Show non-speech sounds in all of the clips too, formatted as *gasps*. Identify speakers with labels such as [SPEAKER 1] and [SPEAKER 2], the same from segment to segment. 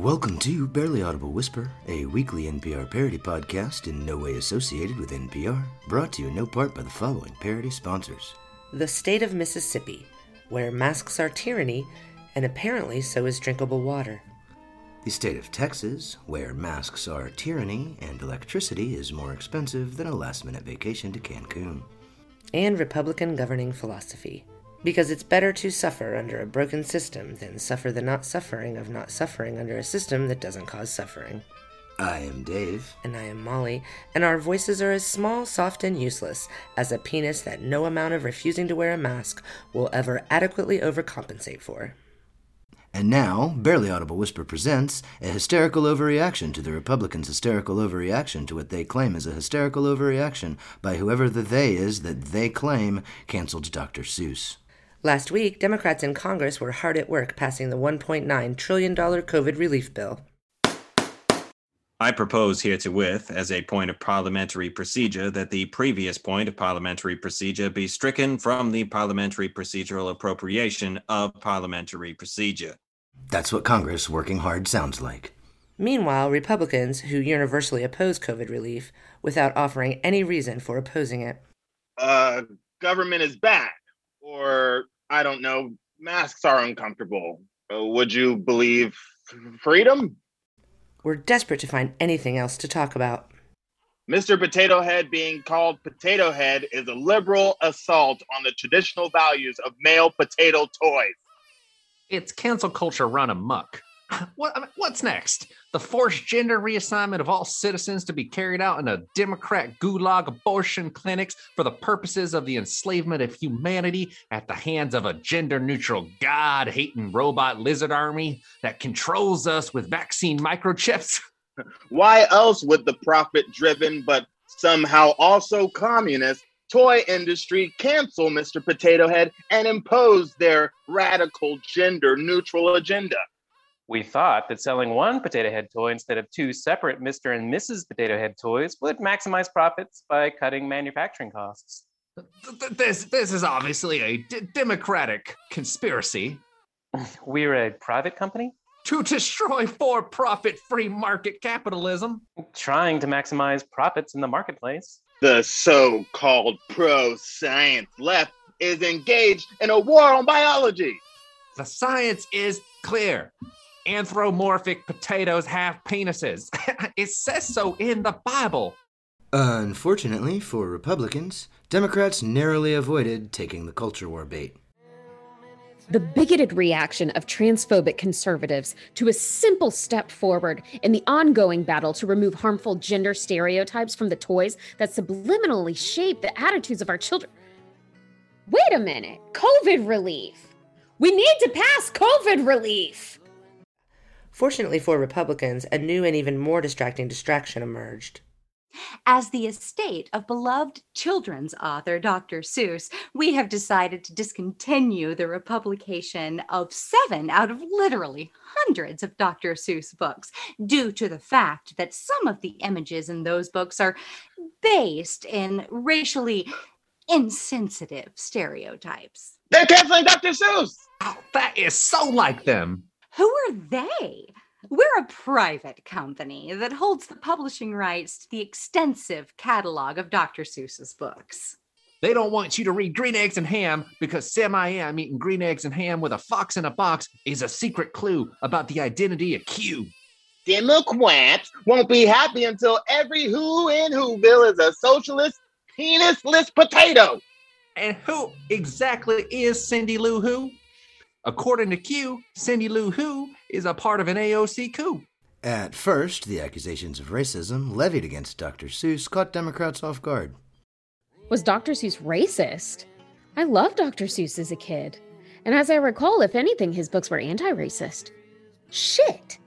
[SPEAKER 1] Welcome to Barely Audible Whisper, a weekly NPR parody podcast in no way associated with NPR, brought to you in no part by the following parody sponsors.
[SPEAKER 2] The state of Mississippi, where masks are tyranny, and apparently so is drinkable water.
[SPEAKER 1] The state of Texas, where masks are tyranny and electricity is more expensive than a last minute vacation to Cancun.
[SPEAKER 2] And Republican governing philosophy, because it's better to suffer under a broken system than suffer the not suffering of not suffering under a system that doesn't cause suffering.
[SPEAKER 1] I am Dave.
[SPEAKER 2] And I am Molly, and our voices are as small, soft, and useless as a penis that no amount of refusing to wear a mask will ever adequately overcompensate for.
[SPEAKER 1] And now, Barely Audible Whisper presents a hysterical overreaction to the Republicans' hysterical overreaction to what they claim is a hysterical overreaction by whoever the they is that they claim canceled Dr. Seuss.
[SPEAKER 2] Last week, Democrats in Congress were hard at work passing the $1.9 trillion COVID relief bill.
[SPEAKER 3] I propose herewith, as a point of parliamentary procedure, that the previous point of parliamentary procedure be stricken from the parliamentary procedural appropriation of parliamentary procedure.
[SPEAKER 1] That's what Congress working hard sounds like.
[SPEAKER 2] Meanwhile, Republicans, who universally oppose COVID relief, without offering any reason for opposing it.
[SPEAKER 4] Uh, government is back, or I don't know, masks are uncomfortable. Uh, would you believe freedom?
[SPEAKER 2] We're desperate to find anything else to talk about.
[SPEAKER 4] Mr. Potato Head being called Potato Head is a liberal assault on the traditional values of male potato toys.
[SPEAKER 5] It's cancel culture run amok. *laughs* What, I mean, what's next? The forced gender reassignment of all citizens to be carried out in a Democrat gulag abortion clinics for the purposes of the enslavement of humanity at the hands of a gender neutral, God hating robot lizard army that controls us with vaccine microchips? *laughs*
[SPEAKER 4] Why else would the profit driven, but somehow also communist, toy industry cancel Mr. Potato Head and impose their radical gender neutral agenda?
[SPEAKER 6] We thought that selling one Potato Head toy instead of two separate Mr. and Mrs. Potato Head toys would maximize profits by cutting manufacturing costs.
[SPEAKER 5] This, this is obviously a d- democratic conspiracy *laughs*
[SPEAKER 6] We're a private company
[SPEAKER 5] to destroy for profit free market capitalism.
[SPEAKER 6] trying to maximize profits in the marketplace.
[SPEAKER 4] The so called pro science left is engaged in a war on biology.
[SPEAKER 5] The science is clear. Anthropomorphic potatoes have penises. *laughs* it says so in the Bible.
[SPEAKER 1] Unfortunately for Republicans, Democrats narrowly avoided taking the culture war bait.
[SPEAKER 7] The bigoted reaction of transphobic conservatives to a simple step forward in the ongoing battle to remove harmful gender stereotypes from the toys that subliminally shape the attitudes of our children. Wait a minute, COVID relief. We need to pass COVID relief.
[SPEAKER 2] Fortunately for Republicans, a new and even more distracting distraction emerged.
[SPEAKER 8] As the estate of beloved children's author Dr. Seuss, we have decided to discontinue the republication of seven out of literally hundreds of Dr. Seuss books due to the fact that some of the images in those books are based in racially insensitive stereotypes.
[SPEAKER 4] They're canceling Dr. Seuss!
[SPEAKER 5] Oh, that is so like them.
[SPEAKER 8] Who are they? We're a private company that holds the publishing rights to the extensive catalog of Dr. Seuss's books.
[SPEAKER 5] They don't want you to read Green Eggs and Ham because Sam I Am eating green eggs and ham with a fox in a box is a secret clue about the identity of Q.
[SPEAKER 4] Democrats won't be happy until every who in Whoville is a socialist, penisless potato.
[SPEAKER 5] And who exactly is Cindy Lou Who? According to Q, Cindy Lou Who is a part of an AOC coup.
[SPEAKER 1] At first, the accusations of racism levied against Dr. Seuss caught Democrats off guard.
[SPEAKER 7] Was Dr. Seuss racist? I loved Dr. Seuss as a kid. And as I recall, if anything, his books were anti racist. Shit!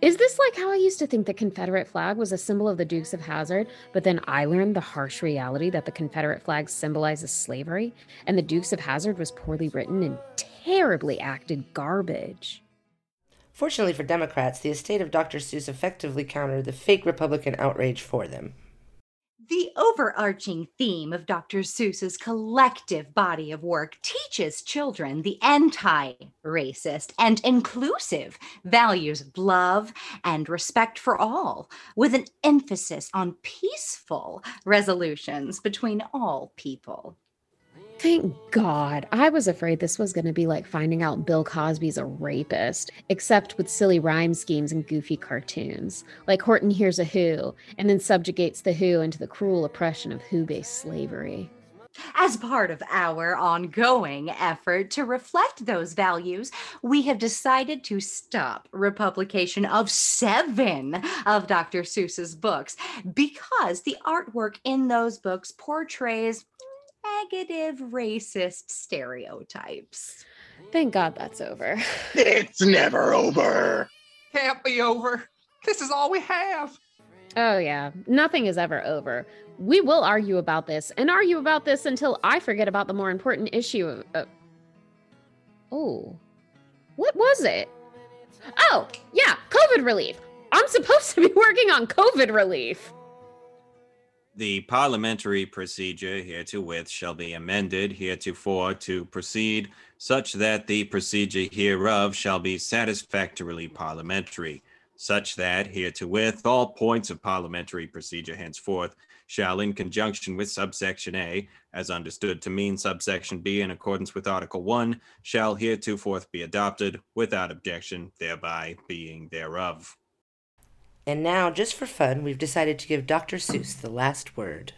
[SPEAKER 7] Is this like how I used to think the Confederate flag was a symbol of the Dukes of Hazzard, but then I learned the harsh reality that the Confederate flag symbolizes slavery, and the Dukes of Hazzard was poorly written and terribly acted garbage?
[SPEAKER 2] Fortunately for Democrats, the estate of Dr. Seuss effectively countered the fake Republican outrage for them.
[SPEAKER 8] The overarching theme of Dr. Seuss's collective body of work teaches children the anti racist and inclusive values of love and respect for all, with an emphasis on peaceful resolutions between all people.
[SPEAKER 7] Thank God. I was afraid this was going to be like finding out Bill Cosby's a rapist, except with silly rhyme schemes and goofy cartoons. Like Horton hears a Who and then subjugates the Who into the cruel oppression of Who based slavery.
[SPEAKER 8] As part of our ongoing effort to reflect those values, we have decided to stop republication of seven of Dr. Seuss's books because the artwork in those books portrays negative racist stereotypes.
[SPEAKER 7] Thank God that's over. *laughs*
[SPEAKER 4] It's never over.
[SPEAKER 5] Can't be over. This is all we have.
[SPEAKER 7] Oh, yeah. Nothing is ever over. We will argue about this and argue about this until I forget about the more important issue of. Uh... Oh, what was it? Oh, yeah, COVID relief. I'm supposed to be working on COVID relief.
[SPEAKER 3] The parliamentary procedure herewith shall be amended heretofore to proceed such that the procedure hereof shall be satisfactorily parliamentary, such that herewith all points of parliamentary procedure henceforth shall, in conjunction with subsection A, as understood to mean subsection B in accordance with Article 1, shall heretofore be adopted without objection, thereby being thereof.
[SPEAKER 2] And now, just for fun, we've decided to give Dr. Seuss the last word.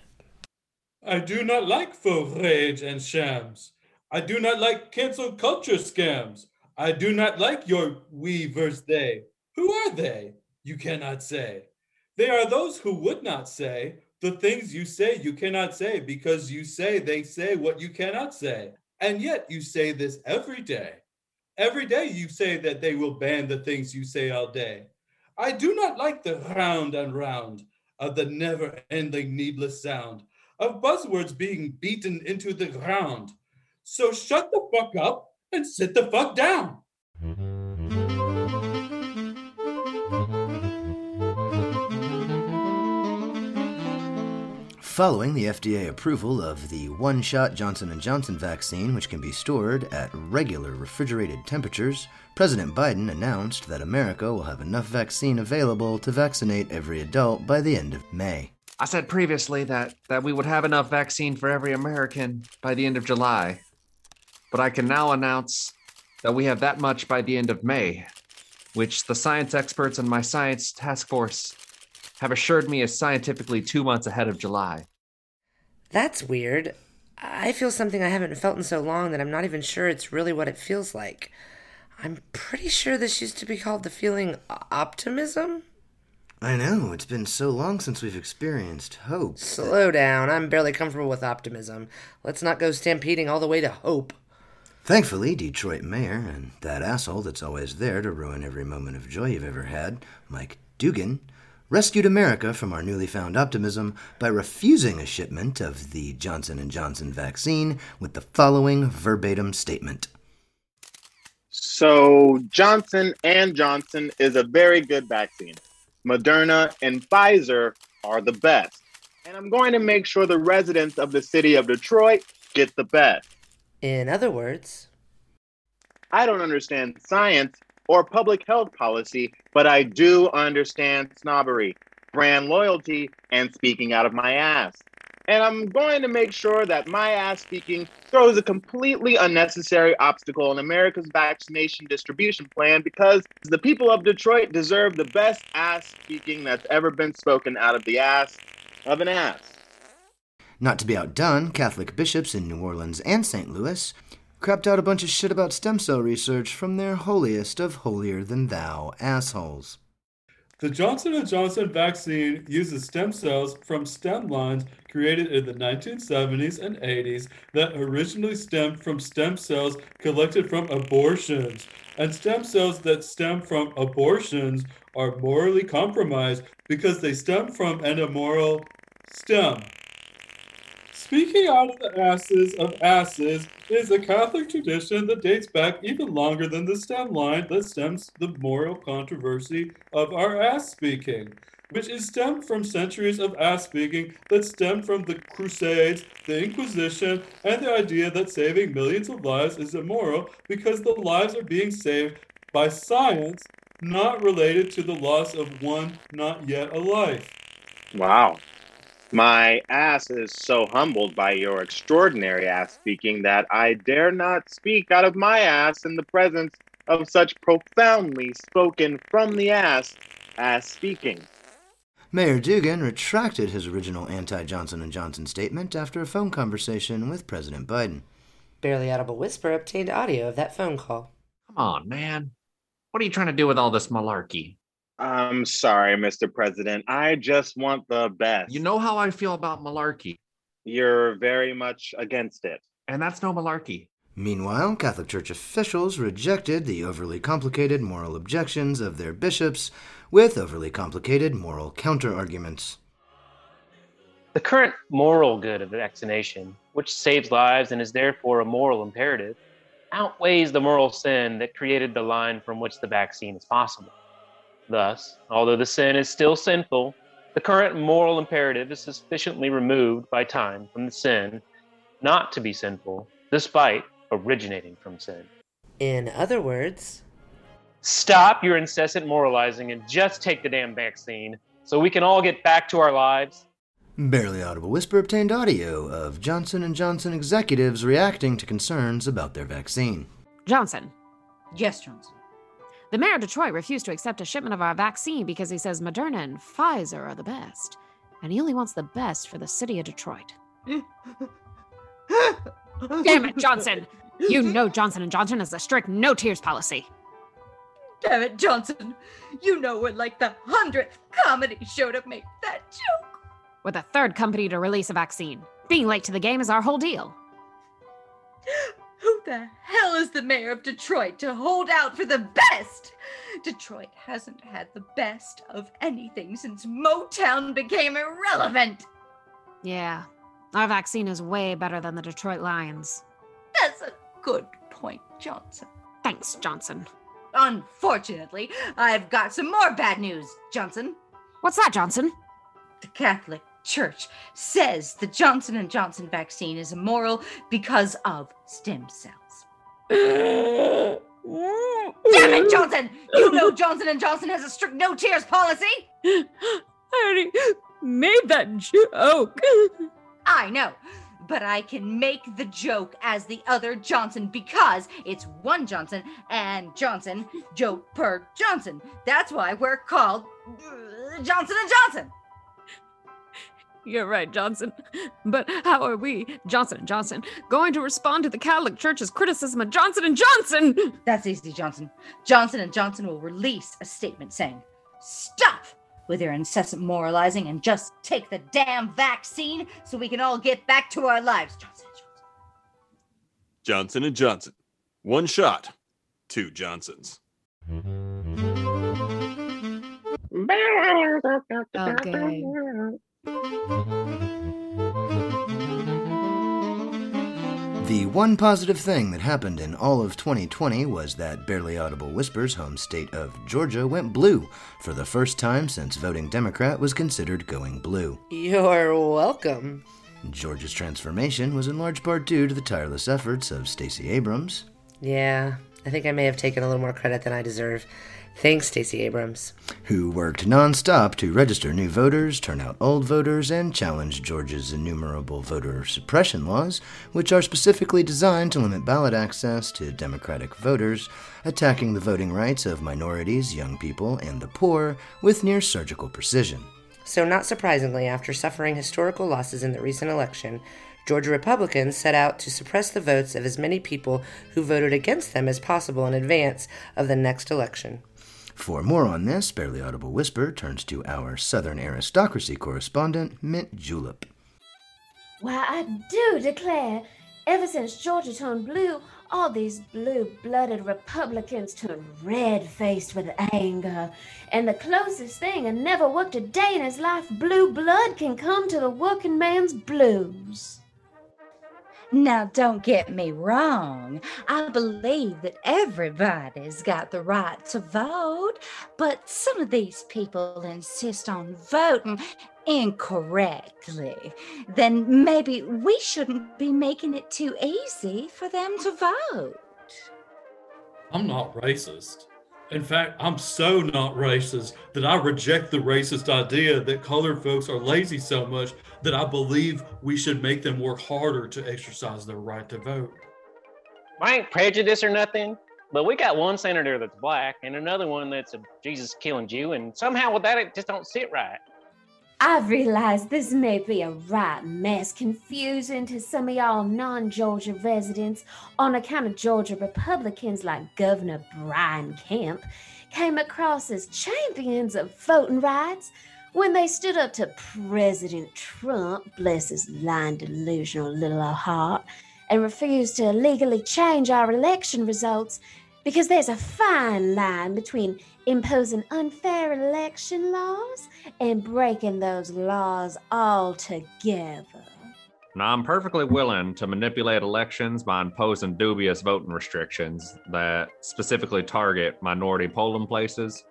[SPEAKER 9] I do not like faux rage and shams. I do not like cancel culture scams. I do not like your we versus they. Who are they? You cannot say. They are those who would not say the things you say you cannot say because you say they say what you cannot say. And yet you say this every day. Every day you say that they will ban the things you say all day. I do not like the round and round of the never ending needless sound of buzzwords being beaten into the ground. So shut the fuck up and sit the fuck down.
[SPEAKER 1] Following the FDA approval of the one-shot Johnson & Johnson vaccine, which can be stored at regular refrigerated temperatures, President Biden announced that America will have enough vaccine available to vaccinate every adult by the end of May.
[SPEAKER 5] I said previously that, that we would have enough vaccine for every American by the end of July. But I can now announce that we have that much by the end of May, which the science experts and my science task force have assured me is scientifically two months ahead of July.
[SPEAKER 2] That's weird. I feel something I haven't felt in so long that I'm not even sure it's really what it feels like. I'm pretty sure this used to be called the feeling optimism.
[SPEAKER 1] I know, it's been so long since we've experienced hope.
[SPEAKER 2] Slow down. I'm barely comfortable with optimism. Let's not go stampeding all the way to hope.
[SPEAKER 1] Thankfully, Detroit Mayor and that asshole that's always there to ruin every moment of joy you've ever had, Mike Duggan, rescued America from our newly found optimism by refusing a shipment of the Johnson & Johnson vaccine with the following verbatim statement.
[SPEAKER 4] So Johnson and Johnson is a very good vaccine. Moderna and Pfizer are the best. And I'm going to make sure the residents of the city of Detroit get the best.
[SPEAKER 2] In other words,
[SPEAKER 4] I don't understand science or public health policy, but I do understand snobbery, brand loyalty, and speaking out of my ass. And I'm going to make sure that my ass speaking throws a completely unnecessary obstacle in America's vaccination distribution plan because the people of Detroit deserve the best ass speaking that's ever been spoken out of the ass of an ass.
[SPEAKER 1] Not to be outdone, Catholic bishops in New Orleans and St. Louis crapped out a bunch of shit about stem cell research from their holiest of holier than thou assholes.
[SPEAKER 9] The Johnson & Johnson vaccine uses stem cells from stem lines created in the 1970s and 80s that originally stemmed from stem cells collected from abortions. And stem cells that stem from abortions are morally compromised because they stem from an immoral stem. Speaking out of the asses of asses is a Catholic tradition that dates back even longer than the stem line that stems the moral controversy of our ass speaking. which is stemmed from centuries of ass speaking that stemmed from the Crusades, the Inquisition, and the idea that saving millions of lives is immoral because the lives are being saved by science, not related to the loss of one not yet alive.
[SPEAKER 4] Wow. My ass is so humbled by your extraordinary ass speaking that I dare not speak out of my ass in the presence of such profoundly spoken from the ass ass speaking.
[SPEAKER 1] Mayor Duggan retracted his original anti-Johnson & Johnson statement after a phone conversation with President Biden.
[SPEAKER 2] Barely Audible Whisper obtained audio of that phone call.
[SPEAKER 5] Come on, man. What are you trying to do with all this malarkey?
[SPEAKER 4] I'm sorry, Mr. President. I just want the best.
[SPEAKER 5] You know how I feel about malarkey,
[SPEAKER 4] You're very much against it.
[SPEAKER 5] and that's no malarkey.
[SPEAKER 1] Meanwhile, Catholic Church officials rejected the overly complicated moral objections of their bishops with overly complicated moral counterarguments.
[SPEAKER 6] The current moral good of vaccination, which saves lives and is therefore a moral imperative, outweighs the moral sin that created the line from which the vaccine is possible. Thus, although the sin is still sinful, the current moral imperative is sufficiently removed by time from the sin not to be sinful, despite originating from sin.
[SPEAKER 2] In other words,
[SPEAKER 6] Stop your incessant moralizing and just take the damn vaccine so we can all get back to our lives.
[SPEAKER 1] Barely Audible Whisper obtained audio of Johnson & Johnson executives reacting to concerns about their vaccine.
[SPEAKER 7] Johnson,
[SPEAKER 8] Yes, Johnson.
[SPEAKER 7] The mayor of Detroit refused to accept a shipment of our vaccine because he says Moderna and Pfizer are the best. And he only wants the best for the city of Detroit. *laughs* Damn it, Johnson! You know Johnson & Johnson has a strict no tears policy.
[SPEAKER 8] Damn it, Johnson. You know we're like the hundredth comedy show to make that joke.
[SPEAKER 7] We're the third company to release a vaccine. Being late to the game is our whole deal.
[SPEAKER 8] Who the hell is the mayor of Detroit to hold out for the best? Detroit hasn't had the best of anything since Motown became irrelevant.
[SPEAKER 7] Yeah, our vaccine is way better than the Detroit Lions.
[SPEAKER 8] That's a good point, Johnson.
[SPEAKER 7] Thanks, Johnson.
[SPEAKER 8] Unfortunately, I've got some more bad news, Johnson.
[SPEAKER 7] What's that, Johnson?
[SPEAKER 8] The Catholic Church says the Johnson & Johnson vaccine is immoral because of stem cells. *gasps* Damn it, Johnson! You know Johnson & Johnson has a strict no tears policy.
[SPEAKER 7] I already made that joke.
[SPEAKER 8] I know, but I can make the joke as the other Johnson because it's one Johnson and Johnson joke per Johnson. That's why we're called Johnson & Johnson.
[SPEAKER 7] You're right, Johnson. *laughs* But how are we, Johnson & Johnson, going to respond to the Catholic Church's criticism of Johnson & Johnson? *laughs*
[SPEAKER 8] That's easy, Johnson. Johnson & Johnson will release a statement saying, "Stop with your incessant moralizing and just take the damn vaccine so we can all get back to our lives." Johnson & Johnson.
[SPEAKER 10] Johnson and Johnson. One shot, two Johnsons. *laughs*
[SPEAKER 7] Okay.
[SPEAKER 1] The one positive thing that happened in all of 2020 was that Barely Audible Whispers' home state of Georgia went blue for the first time since voting Democrat was considered going blue.
[SPEAKER 2] you're welcome.
[SPEAKER 1] Georgia's transformation was in large part due to the tireless efforts of Stacey Abrams,
[SPEAKER 2] Yeah, I think I may have taken a little more credit than I deserve. Thanks, Stacey Abrams.
[SPEAKER 1] who worked nonstop to register new voters, turn out old voters, and challenge Georgia's innumerable voter suppression laws, which are specifically designed to limit ballot access to Democratic voters, attacking the voting rights of minorities, young people, and the poor with near surgical precision.
[SPEAKER 2] So, not surprisingly, after suffering historical losses in the recent election, Georgia Republicans set out to suppress the votes of as many people who voted against them as possible in advance of the next election.
[SPEAKER 1] For more on this, Barely Audible Whisper turns to our Southern aristocracy correspondent, Mint Julep.
[SPEAKER 11] Why, I do declare, ever since Georgia turned blue, all these blue blooded Republicans turn red faced with anger. And the closest thing a never worked a day in his life blue blood can come to the working man's blues.
[SPEAKER 8] Now, don't get me wrong. I believe that everybody's got the right to vote, but some of these people insist on voting incorrectly. Then maybe we shouldn't be making it too easy for them to vote.
[SPEAKER 9] I'm not racist. In fact, I'm so not racist that I reject the racist idea that colored folks are lazy so much that I believe we should make them work harder to exercise their right to vote.
[SPEAKER 6] I ain't prejudiced or nothing, but we got one senator that's black and another one that's a Jesus killing Jew, and somehow with that it just don't sit right.
[SPEAKER 11] I realize this may be a right mess confusing to some of y'all non Georgia residents on account of Georgia Republicans like Governor Brian Kemp came across as champions of voting rights when they stood up to President Trump, bless his lying, delusional little heart, and refused to legally change our election results because there's a fine line between imposing unfair election laws and breaking those laws altogether.
[SPEAKER 5] Now, I'm perfectly willing to manipulate elections by imposing dubious voting restrictions that specifically target minority polling places.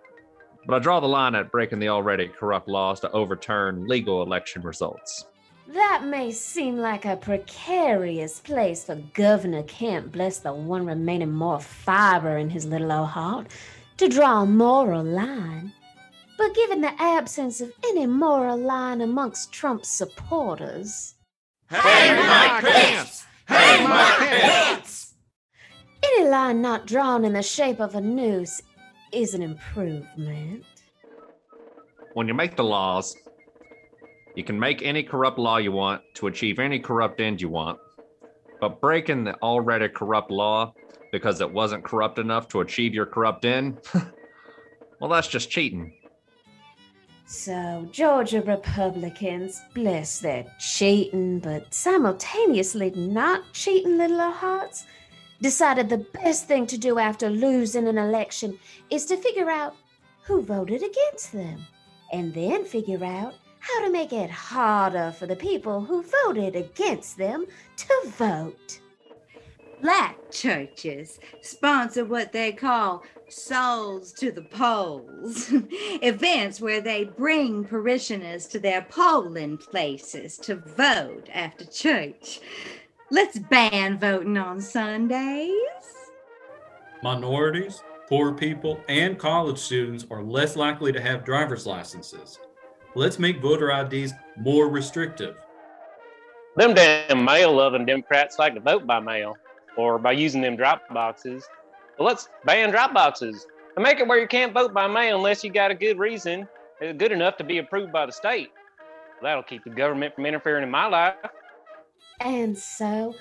[SPEAKER 5] But I draw the line at breaking the already corrupt laws to overturn legal election results.
[SPEAKER 11] That may seem like a precarious place for Governor Kemp, bless the one remaining more fiber in his little old heart, to draw a moral line. But given the absence of any moral line amongst Trump's supporters,
[SPEAKER 10] Hang my pants! Hang my pants!
[SPEAKER 11] any line not drawn in the shape of a noose is an improvement.
[SPEAKER 5] When you make the laws, you can make any corrupt law you want to achieve any corrupt end you want. But breaking the already corrupt law because it wasn't corrupt enough to achieve your corrupt end, *laughs* well, that's just cheating.
[SPEAKER 11] So, Georgia Republicans, bless their cheating but simultaneously not cheating little hearts, decided the best thing to do after losing an election is to figure out who voted against them, and then figure out how to make it harder for the people who voted against them to vote.
[SPEAKER 8] Black churches sponsor what they call Souls to the Polls *laughs* events where they bring parishioners to their polling places to vote after church. Let's ban voting on Sundays.
[SPEAKER 9] Minorities, poor people, and college students are less likely to have driver's licenses. Let's make voter IDs more restrictive.
[SPEAKER 6] Them damn mail loving Democrats like to vote by mail or by using them drop boxes. Well, let's ban drop boxes and make it where you can't vote by mail unless you got a good reason, uh, good enough to be approved by the state. That'll keep the government from interfering in my life.
[SPEAKER 11] And so,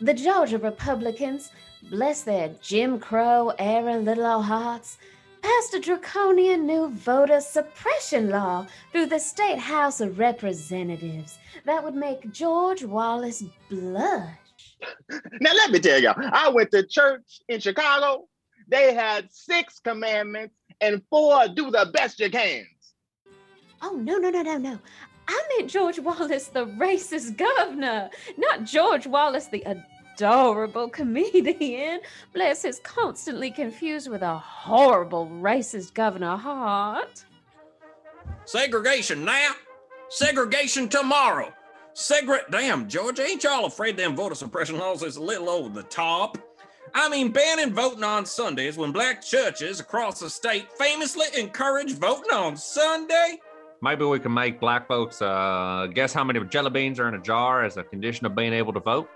[SPEAKER 11] the Georgia Republicans, bless their Jim Crow era little old hearts, passed a draconian new voter suppression law through the State House of Representatives that would make George Wallace blush.
[SPEAKER 4] Now let me tell y'all, I went to church in Chicago. They had six commandments and four do the best you can.
[SPEAKER 11] Oh, no, no, no, no, no. I meant George Wallace, the racist governor, not George Wallace, the adorable comedian. Bless his constantly confused with a horrible racist governor heart.
[SPEAKER 3] Segregation now, segregation tomorrow. Segre damn, George, ain't y'all afraid them voter suppression laws is a little over the top? I mean, banning voting on Sundays when black churches across the state famously encourage voting on Sunday?
[SPEAKER 5] Maybe we can make black folks uh, guess how many jelly beans are in a jar as a condition of being able to vote.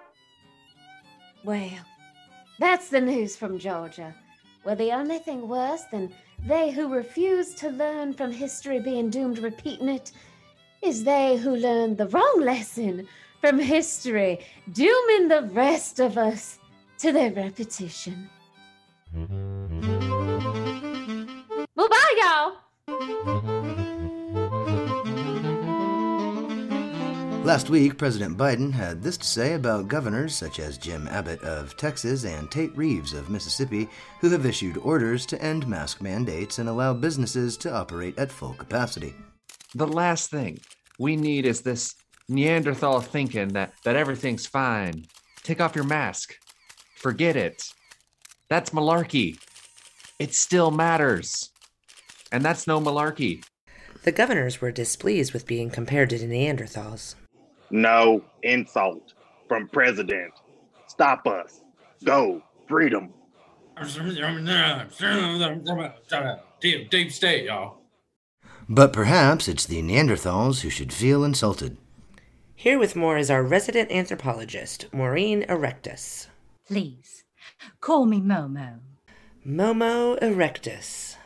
[SPEAKER 11] Well, that's the news from Georgia. Well, the only thing worse than they who refuse to learn from history being doomed repeating it is they who learn the wrong lesson from history, dooming the rest of us to their repetition. Bye, y'all.
[SPEAKER 1] Last week, President Biden had this to say about governors such as Jim Abbott of Texas and Tate Reeves of Mississippi, who have issued orders to end mask mandates and allow businesses to operate at full capacity.
[SPEAKER 5] The last thing we need is this Neanderthal thinking that, that everything's fine Take off your mask. Forget it. That's malarkey. It still matters. And that's no malarkey.
[SPEAKER 2] The governors were displeased with being compared to Neanderthals.
[SPEAKER 4] No insult from president. Stop us. Go. Freedom.
[SPEAKER 9] Deep, deep state, y'all.
[SPEAKER 1] But perhaps it's the Neanderthals who should feel insulted.
[SPEAKER 2] Here with more is our resident anthropologist, Maureen Erectus.
[SPEAKER 8] Please, call me Momo.
[SPEAKER 2] Momo Erectus.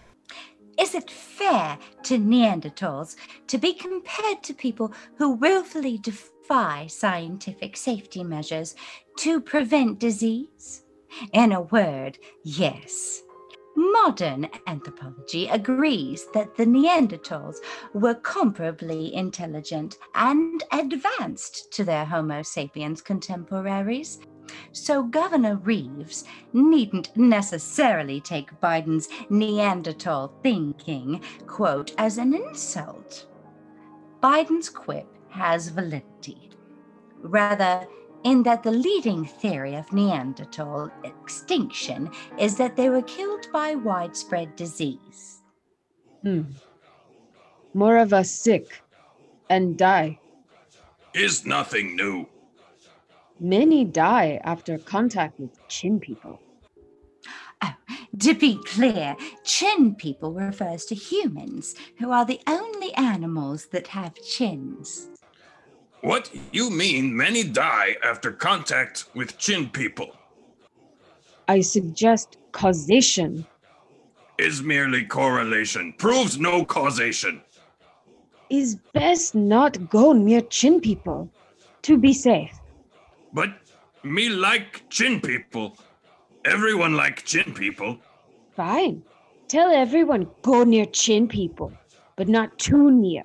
[SPEAKER 8] Is it fair to Neanderthals to be compared to people who willfully defy scientific safety measures to prevent disease? In a word, yes. Modern anthropology agrees that the Neanderthals were comparably intelligent and advanced to their Homo sapiens contemporaries. So Governor Reeves needn't necessarily take Biden's Neanderthal thinking, quote, as an insult. Biden's quip has validity. Rather, in that the leading theory of Neanderthal extinction is that they were killed by widespread disease.
[SPEAKER 11] Hmm. More of us sick and die.
[SPEAKER 12] Is nothing new.
[SPEAKER 11] Many die after contact with chin people.
[SPEAKER 8] Oh, to be clear, chin people refers to humans, who are the only animals that have chins.
[SPEAKER 12] What you mean many die after contact with chin people?
[SPEAKER 11] I suggest causation.
[SPEAKER 12] Is merely correlation, proves no causation.
[SPEAKER 11] Is best not go near chin people to be safe.
[SPEAKER 12] But me like chin people. Everyone like chin people.
[SPEAKER 11] Fine. Tell everyone go near chin people, but not too near.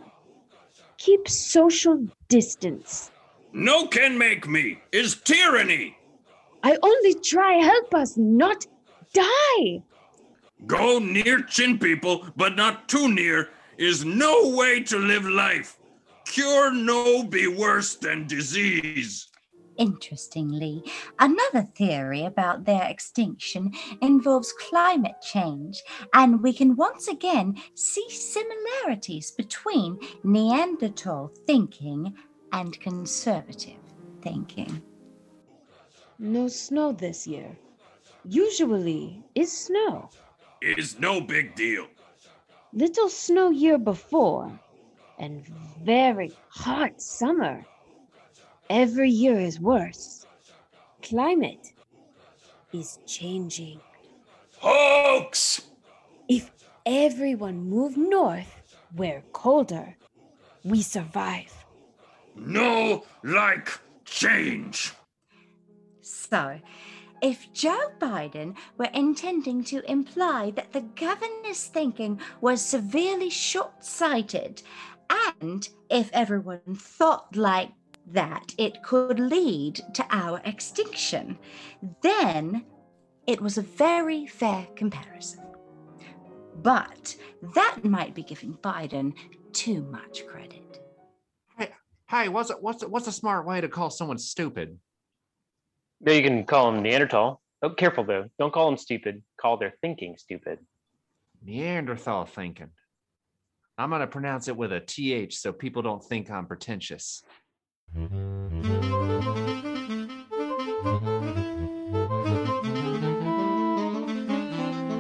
[SPEAKER 11] Keep social distance.
[SPEAKER 12] No can make me is tyranny.
[SPEAKER 11] I only try help us not die.
[SPEAKER 12] Go near chin people, but not too near, is no way to live life. Cure no be worse than disease.
[SPEAKER 8] Interestingly, another theory about their extinction involves climate change, and we can once again see similarities between Neanderthal thinking and conservative thinking.
[SPEAKER 11] No snow this year. Usually is snow.
[SPEAKER 12] It is no big deal.
[SPEAKER 11] Little snow year before, and very hot summer. Every year is worse. Climate is changing.
[SPEAKER 12] Hoax!
[SPEAKER 11] If everyone move north, where colder, we survive.
[SPEAKER 12] No like change.
[SPEAKER 8] So, if Joe Biden were intending to imply that the governor's thinking was severely short sighted, and if everyone thought like that it could lead to our extinction, then it was a very fair comparison. But that might be giving Biden too much credit.
[SPEAKER 5] Hey, hey, what's a, what's a, what's a smart way to call someone stupid?
[SPEAKER 6] There you can call them Neanderthal. Oh, careful though. Don't call them stupid. Call their thinking stupid.
[SPEAKER 5] Neanderthal thinking. I'm gonna pronounce it with a th so people don't think I'm pretentious.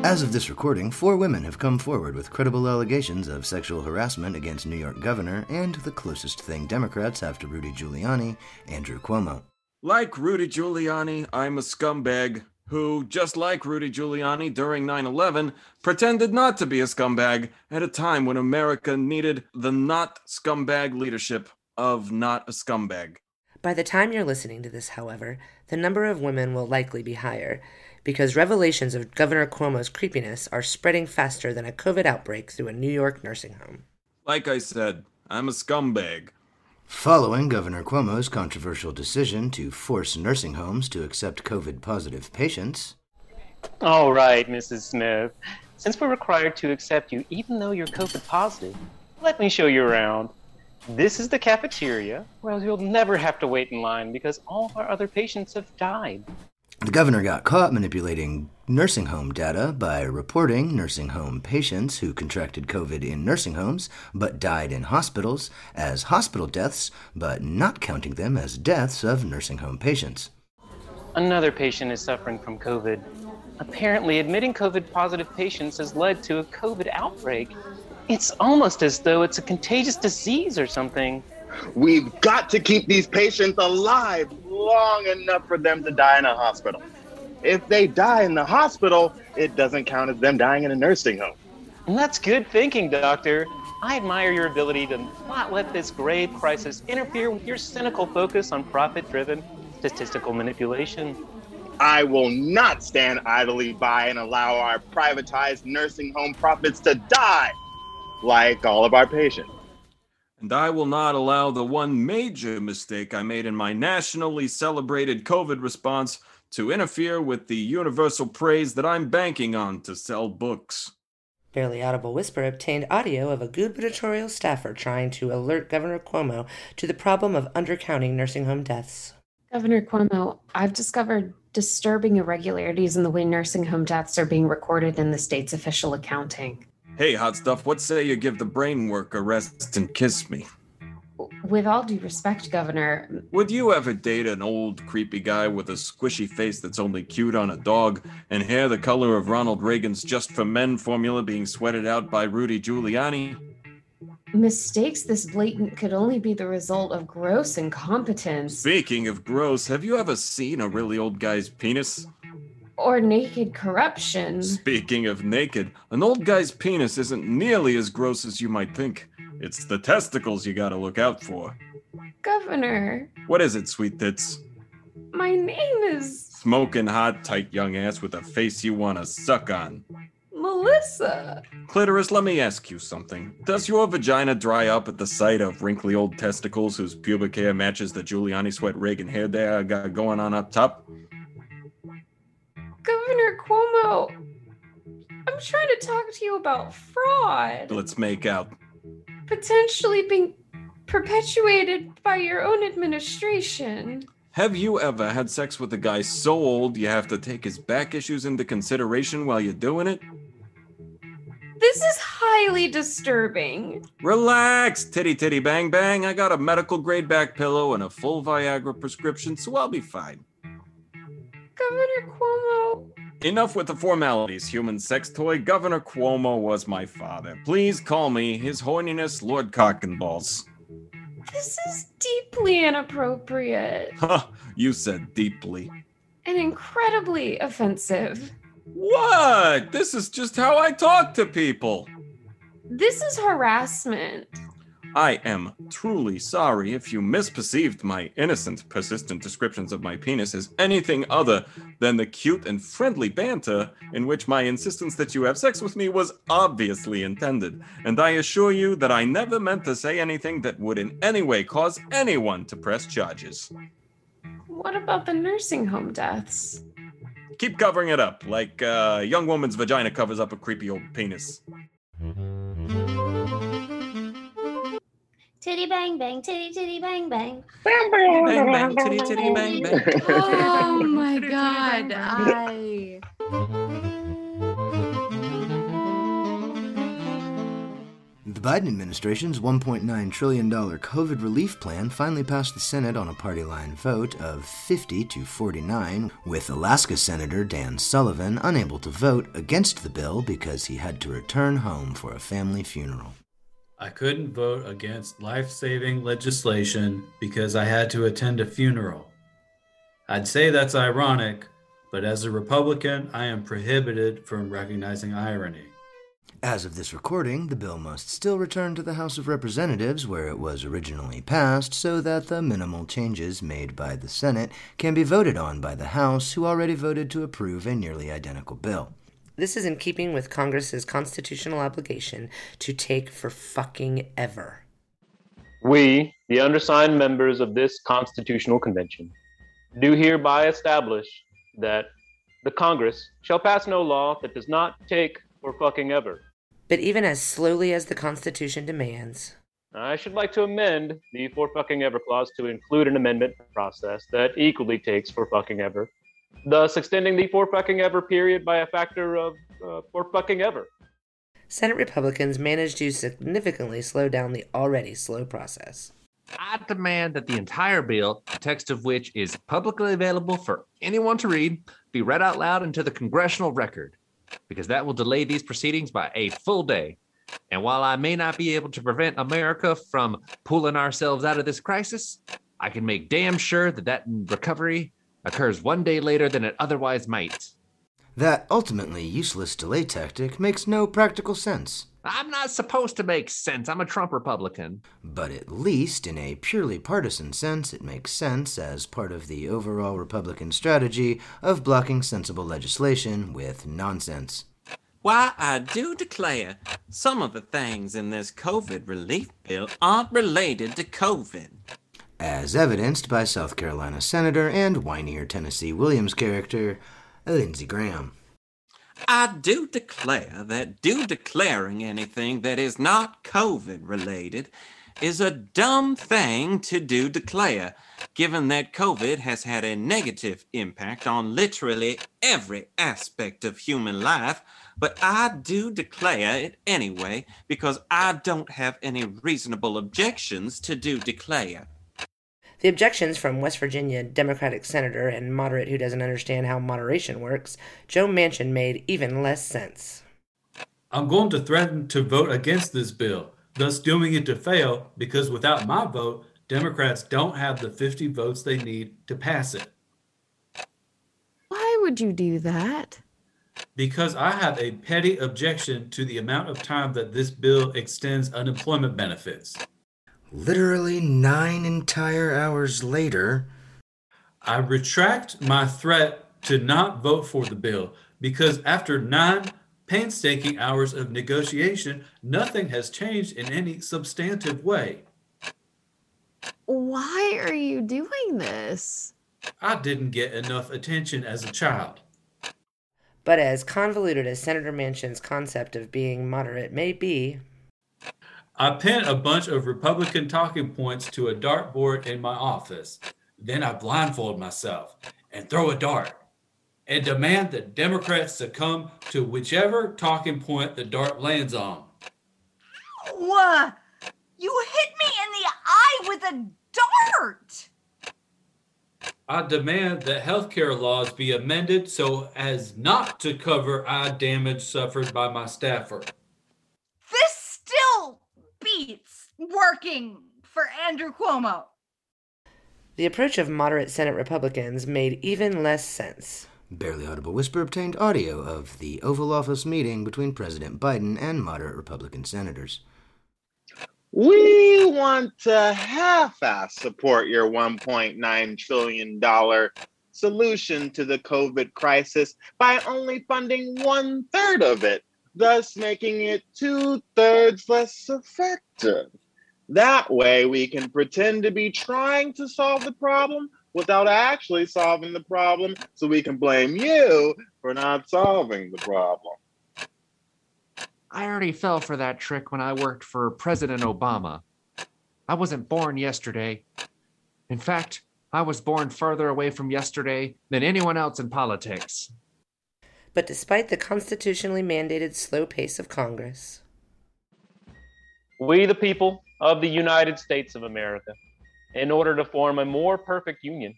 [SPEAKER 1] As of this recording, four women have come forward with credible allegations of sexual harassment against New York Governor and the closest thing Democrats have to Rudy Giuliani, Andrew Cuomo.
[SPEAKER 10] Like Rudy Giuliani, I'm a scumbag who, just like Rudy Giuliani during 9 11, pretended not to be a scumbag at a time when America needed the not scumbag leadership of not a scumbag.
[SPEAKER 2] By the time you're listening to this, however, the number of women will likely be higher because revelations of Governor Cuomo's creepiness are spreading faster than a COVID outbreak through a New York nursing home.
[SPEAKER 10] Like I said, I'm a scumbag.
[SPEAKER 1] Following Governor Cuomo's controversial decision to force nursing homes to accept COVID positive patients.
[SPEAKER 6] All right, Mrs. Smith. Since we're required to accept you even though you're COVID positive, let me show you around. This is the cafeteria, where you'll never have to wait in line because all of our other patients have died.
[SPEAKER 1] The governor got caught manipulating nursing home data by reporting nursing home patients who contracted COVID in nursing homes but died in hospitals as hospital deaths, but not counting them as deaths of nursing home patients.
[SPEAKER 6] Another patient is suffering from COVID. Apparently, admitting COVID positive patients has led to a COVID outbreak. It's almost as though it's a contagious disease or something.
[SPEAKER 4] We've got to keep these patients alive long enough for them to die in a hospital. If they die in the hospital, it doesn't count as them dying in a nursing home.
[SPEAKER 6] And that's good thinking, Doctor. I admire your ability to not let this grave crisis interfere with your cynical focus on profit driven statistical manipulation.
[SPEAKER 4] I will not stand idly by and allow our privatized nursing home profits to die like all of our patients.
[SPEAKER 10] And I will not allow the one major mistake I made in my nationally celebrated COVID response to interfere with the universal praise that I'm banking on to sell books.
[SPEAKER 2] Barely Audible Whisper obtained audio of a gubernatorial staffer trying to alert Governor Cuomo to the problem of undercounting nursing home deaths.
[SPEAKER 7] Governor Cuomo, I've discovered disturbing irregularities in the way nursing home deaths are being recorded in the state's official accounting.
[SPEAKER 10] Hey, hot stuff, what say you give the brain work a rest and kiss me?
[SPEAKER 7] With all due respect, Governor,
[SPEAKER 10] Would you ever date an old, creepy guy with a squishy face that's only cute on a dog and hair the color of Ronald Reagan's Just for Men formula being sweated out by Rudy Giuliani?
[SPEAKER 7] mistakes this blatant could only be the result of gross incompetence
[SPEAKER 10] Speaking of gross, have you ever seen a really old guy's penis?
[SPEAKER 7] Or naked corruption.
[SPEAKER 10] Speaking of naked, an old guy's penis isn't nearly as gross as you might think. It's the testicles you gotta look out for.
[SPEAKER 7] Governor,
[SPEAKER 10] What is it, sweet tits?
[SPEAKER 7] my name is
[SPEAKER 10] Smoking hot, tight young ass with a face you wanna suck on.
[SPEAKER 7] Melissa.
[SPEAKER 10] Clitoris, let me ask you something. Does your vagina dry up at the sight of wrinkly old testicles whose pubic hair matches the Giuliani sweat Reagan hair they got going on up top?
[SPEAKER 7] Governor Cuomo, I'm trying to talk to you about fraud
[SPEAKER 10] Let's make out.
[SPEAKER 7] potentially being perpetuated by your own administration.
[SPEAKER 10] Have you ever had sex with a guy so old you have to take his back issues into consideration while you're doing it?
[SPEAKER 7] This is highly disturbing.
[SPEAKER 10] Relax, titty titty bang bang. I got a medical grade back pillow and a full Viagra prescription, so I'll be fine.
[SPEAKER 7] Governor Cuomo,
[SPEAKER 10] Enough with the formalities, human sex toy. Governor Cuomo was my father. Please call me His Horniness Lord Cock and Balls.
[SPEAKER 7] this is deeply inappropriate *laughs*
[SPEAKER 10] Huh, you said deeply.
[SPEAKER 7] and incredibly offensive.
[SPEAKER 10] What? This is just how I talk to people.
[SPEAKER 7] This is harassment.
[SPEAKER 10] I am truly sorry if you misperceived my innocent, persistent descriptions of my penis as anything other than the cute and friendly banter in which my insistence that you have sex with me was obviously intended. And I assure you that I never meant to say anything that would in any way cause anyone to press charges.
[SPEAKER 7] What about the nursing home deaths?
[SPEAKER 10] Keep covering it up, like uh, a young woman's vagina covers up a creepy old penis.
[SPEAKER 11] Titty bang bang, titty titty bang bang.
[SPEAKER 10] Bang bang, bang, bang titty titty bang bang. *laughs*
[SPEAKER 8] Oh my god. I
[SPEAKER 1] The Biden administration's $1.9 trillion COVID relief plan finally passed the Senate on a party line vote of 50 to 49, with Alaska Senator Dan Sullivan unable to vote against the bill because he had to return home for a family funeral.
[SPEAKER 9] I couldn't vote against life saving legislation because I had to attend a funeral. I'd say that's ironic, but as a Republican, I am prohibited from recognizing irony.
[SPEAKER 1] As of this recording, the bill must still return to the House of Representatives where it was originally passed so that the minimal changes made by the Senate can be voted on by the House, who already voted to approve a nearly identical bill.
[SPEAKER 2] This is in keeping with Congress's constitutional obligation to take for fucking ever.
[SPEAKER 6] We, the undersigned members of this Constitutional Convention, do hereby establish that the Congress shall pass no law that does not take for fucking ever.
[SPEAKER 2] But even as slowly as the Constitution demands,
[SPEAKER 6] I should like to amend the for fucking ever clause to include an amendment process that equally takes for fucking ever, thus extending the for fucking ever period by a factor of uh, for fucking ever.
[SPEAKER 2] Senate Republicans managed to significantly slow down the already slow process.
[SPEAKER 5] I demand that the entire bill, the text of which is publicly available for anyone to read, be read out loud into the congressional record, because that will delay these proceedings by a full day. And while I may not be able to prevent America from pulling ourselves out of this crisis, I can make damn sure that that recovery occurs one day later than it otherwise might.
[SPEAKER 1] That ultimately useless delay tactic makes no practical sense.
[SPEAKER 5] I'm not supposed to make sense. I'm a Trump Republican.
[SPEAKER 1] But at least in a purely partisan sense, it makes sense as part of the overall Republican strategy of blocking sensible legislation with nonsense.
[SPEAKER 3] Why, I do declare, some of the things in this COVID relief bill aren't related to COVID.
[SPEAKER 1] As evidenced by South Carolina Senator and whinier Tennessee Williams character, Lindsey Graham.
[SPEAKER 3] I do declare that do declaring anything that is not COVID related is a dumb thing to do declare, given that COVID has had a negative impact on literally every aspect of human life. But I do declare it anyway because I don't have any reasonable objections to do declare.
[SPEAKER 2] The objections from West Virginia Democratic Senator and moderate who doesn't understand how moderation works, Joe Manchin, made even less sense.
[SPEAKER 9] I'm going to threaten to vote against this bill, thus dooming it to fail because without my vote, Democrats don't have the 50 votes they need to pass it.
[SPEAKER 7] Why would you do that?
[SPEAKER 9] Because I have a petty objection to the amount of time that this bill extends unemployment benefits.
[SPEAKER 1] Literally nine entire hours later,
[SPEAKER 9] I retract my threat to not vote for the bill because after nine painstaking hours of negotiation, nothing has changed in any substantive way.
[SPEAKER 7] Why are you doing this?
[SPEAKER 9] I didn't get enough attention as a child.
[SPEAKER 2] But as convoluted as Senator Manchin's concept of being moderate may be,
[SPEAKER 9] I pin a bunch of Republican talking points to a dartboard in my office. Then I blindfold myself and throw a dart and demand that Democrats succumb to whichever talking point the dart lands on.
[SPEAKER 8] Ow! Uh, you hit me in the eye with a dart!
[SPEAKER 9] I demand that healthcare laws be amended so as not to cover eye damage suffered by my staffer.
[SPEAKER 8] This still beats working for Andrew Cuomo.
[SPEAKER 2] the approach of moderate Senate Republicans made even less sense.
[SPEAKER 1] Barely Audible Whisper obtained audio of the Oval Office meeting between President Biden and moderate Republican senators.
[SPEAKER 4] We want to half ass support your $1.9 trillion solution to the COVID crisis by only funding one third of it, thus making it two thirds less effective. That way, we can pretend to be trying to solve the problem without actually solving the problem, so we can blame you for not solving the problem.
[SPEAKER 5] I already fell for that trick when I worked for President Obama. I wasn't born yesterday. In fact, I was born further away from yesterday than anyone else in politics.
[SPEAKER 2] But despite the constitutionally mandated slow pace of Congress,
[SPEAKER 6] We, the people of the United States of America, in order to form a more perfect union,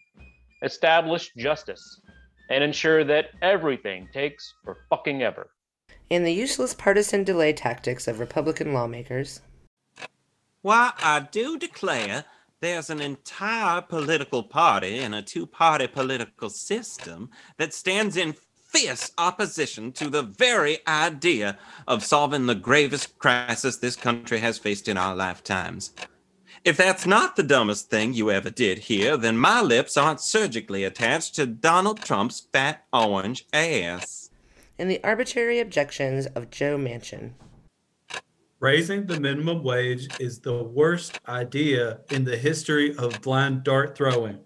[SPEAKER 6] establish justice and ensure that everything takes for fucking ever.
[SPEAKER 2] in the useless partisan delay tactics of Republican lawmakers,
[SPEAKER 3] Why, I do declare there's an entire political party and a two party political system that stands in fierce opposition to the very idea of solving the gravest crisis this country has faced in our lifetimes. If that's not the dumbest thing you ever did here, then my lips aren't surgically attached to Donald Trump's fat orange ass.
[SPEAKER 2] and the arbitrary objections of Joe Manchin.
[SPEAKER 9] Raising the minimum wage is the worst idea in the history of blind dart throwing.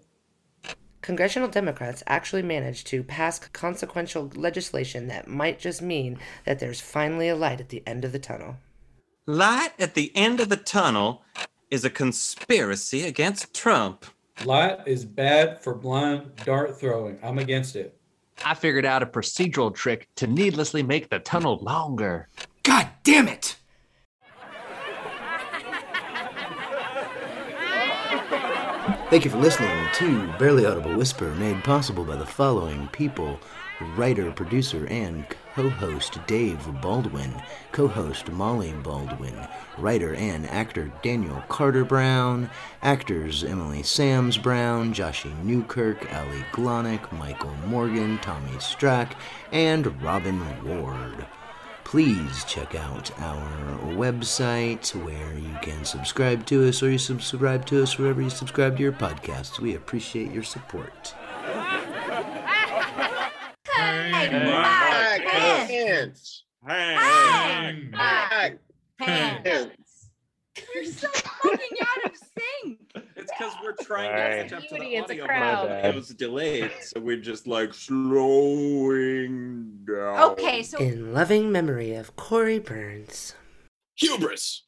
[SPEAKER 2] Congressional Democrats actually managed to pass consequential legislation that might just mean that there's finally a light at the end of the tunnel.
[SPEAKER 3] Light at the end of the tunnel is a conspiracy against Trump.
[SPEAKER 9] Light is bad for blind dart throwing. I'm against it.
[SPEAKER 5] I figured out a procedural trick to needlessly make the tunnel longer.
[SPEAKER 1] God damn it! Thank you for listening to Barely Audible Whisper, made possible by the following people writer, producer, and co host Dave Baldwin, co host Molly Baldwin, writer and actor Daniel Carter Brown, actors Emily Sams Brown, Joshie Newkirk, Ali Glonick, Michael Morgan, Tommy Strack, and Robin Ward please check out our website where you can subscribe to us or you subscribe to us wherever you subscribe to your podcasts. We appreciate your support.
[SPEAKER 8] Hey,
[SPEAKER 4] Back
[SPEAKER 8] my
[SPEAKER 4] hands.
[SPEAKER 8] Hey,
[SPEAKER 4] Back
[SPEAKER 8] hands.
[SPEAKER 4] Hands.
[SPEAKER 8] You're so fucking out of sync. *laughs*
[SPEAKER 3] It's because we're trying
[SPEAKER 6] Sorry.
[SPEAKER 3] to catch up to the
[SPEAKER 2] it's a
[SPEAKER 3] audio,
[SPEAKER 2] crowd.
[SPEAKER 3] but it was delayed, so we're just like slowing down.
[SPEAKER 8] Okay, so
[SPEAKER 2] In loving memory of Corey Burns.
[SPEAKER 12] Hubris!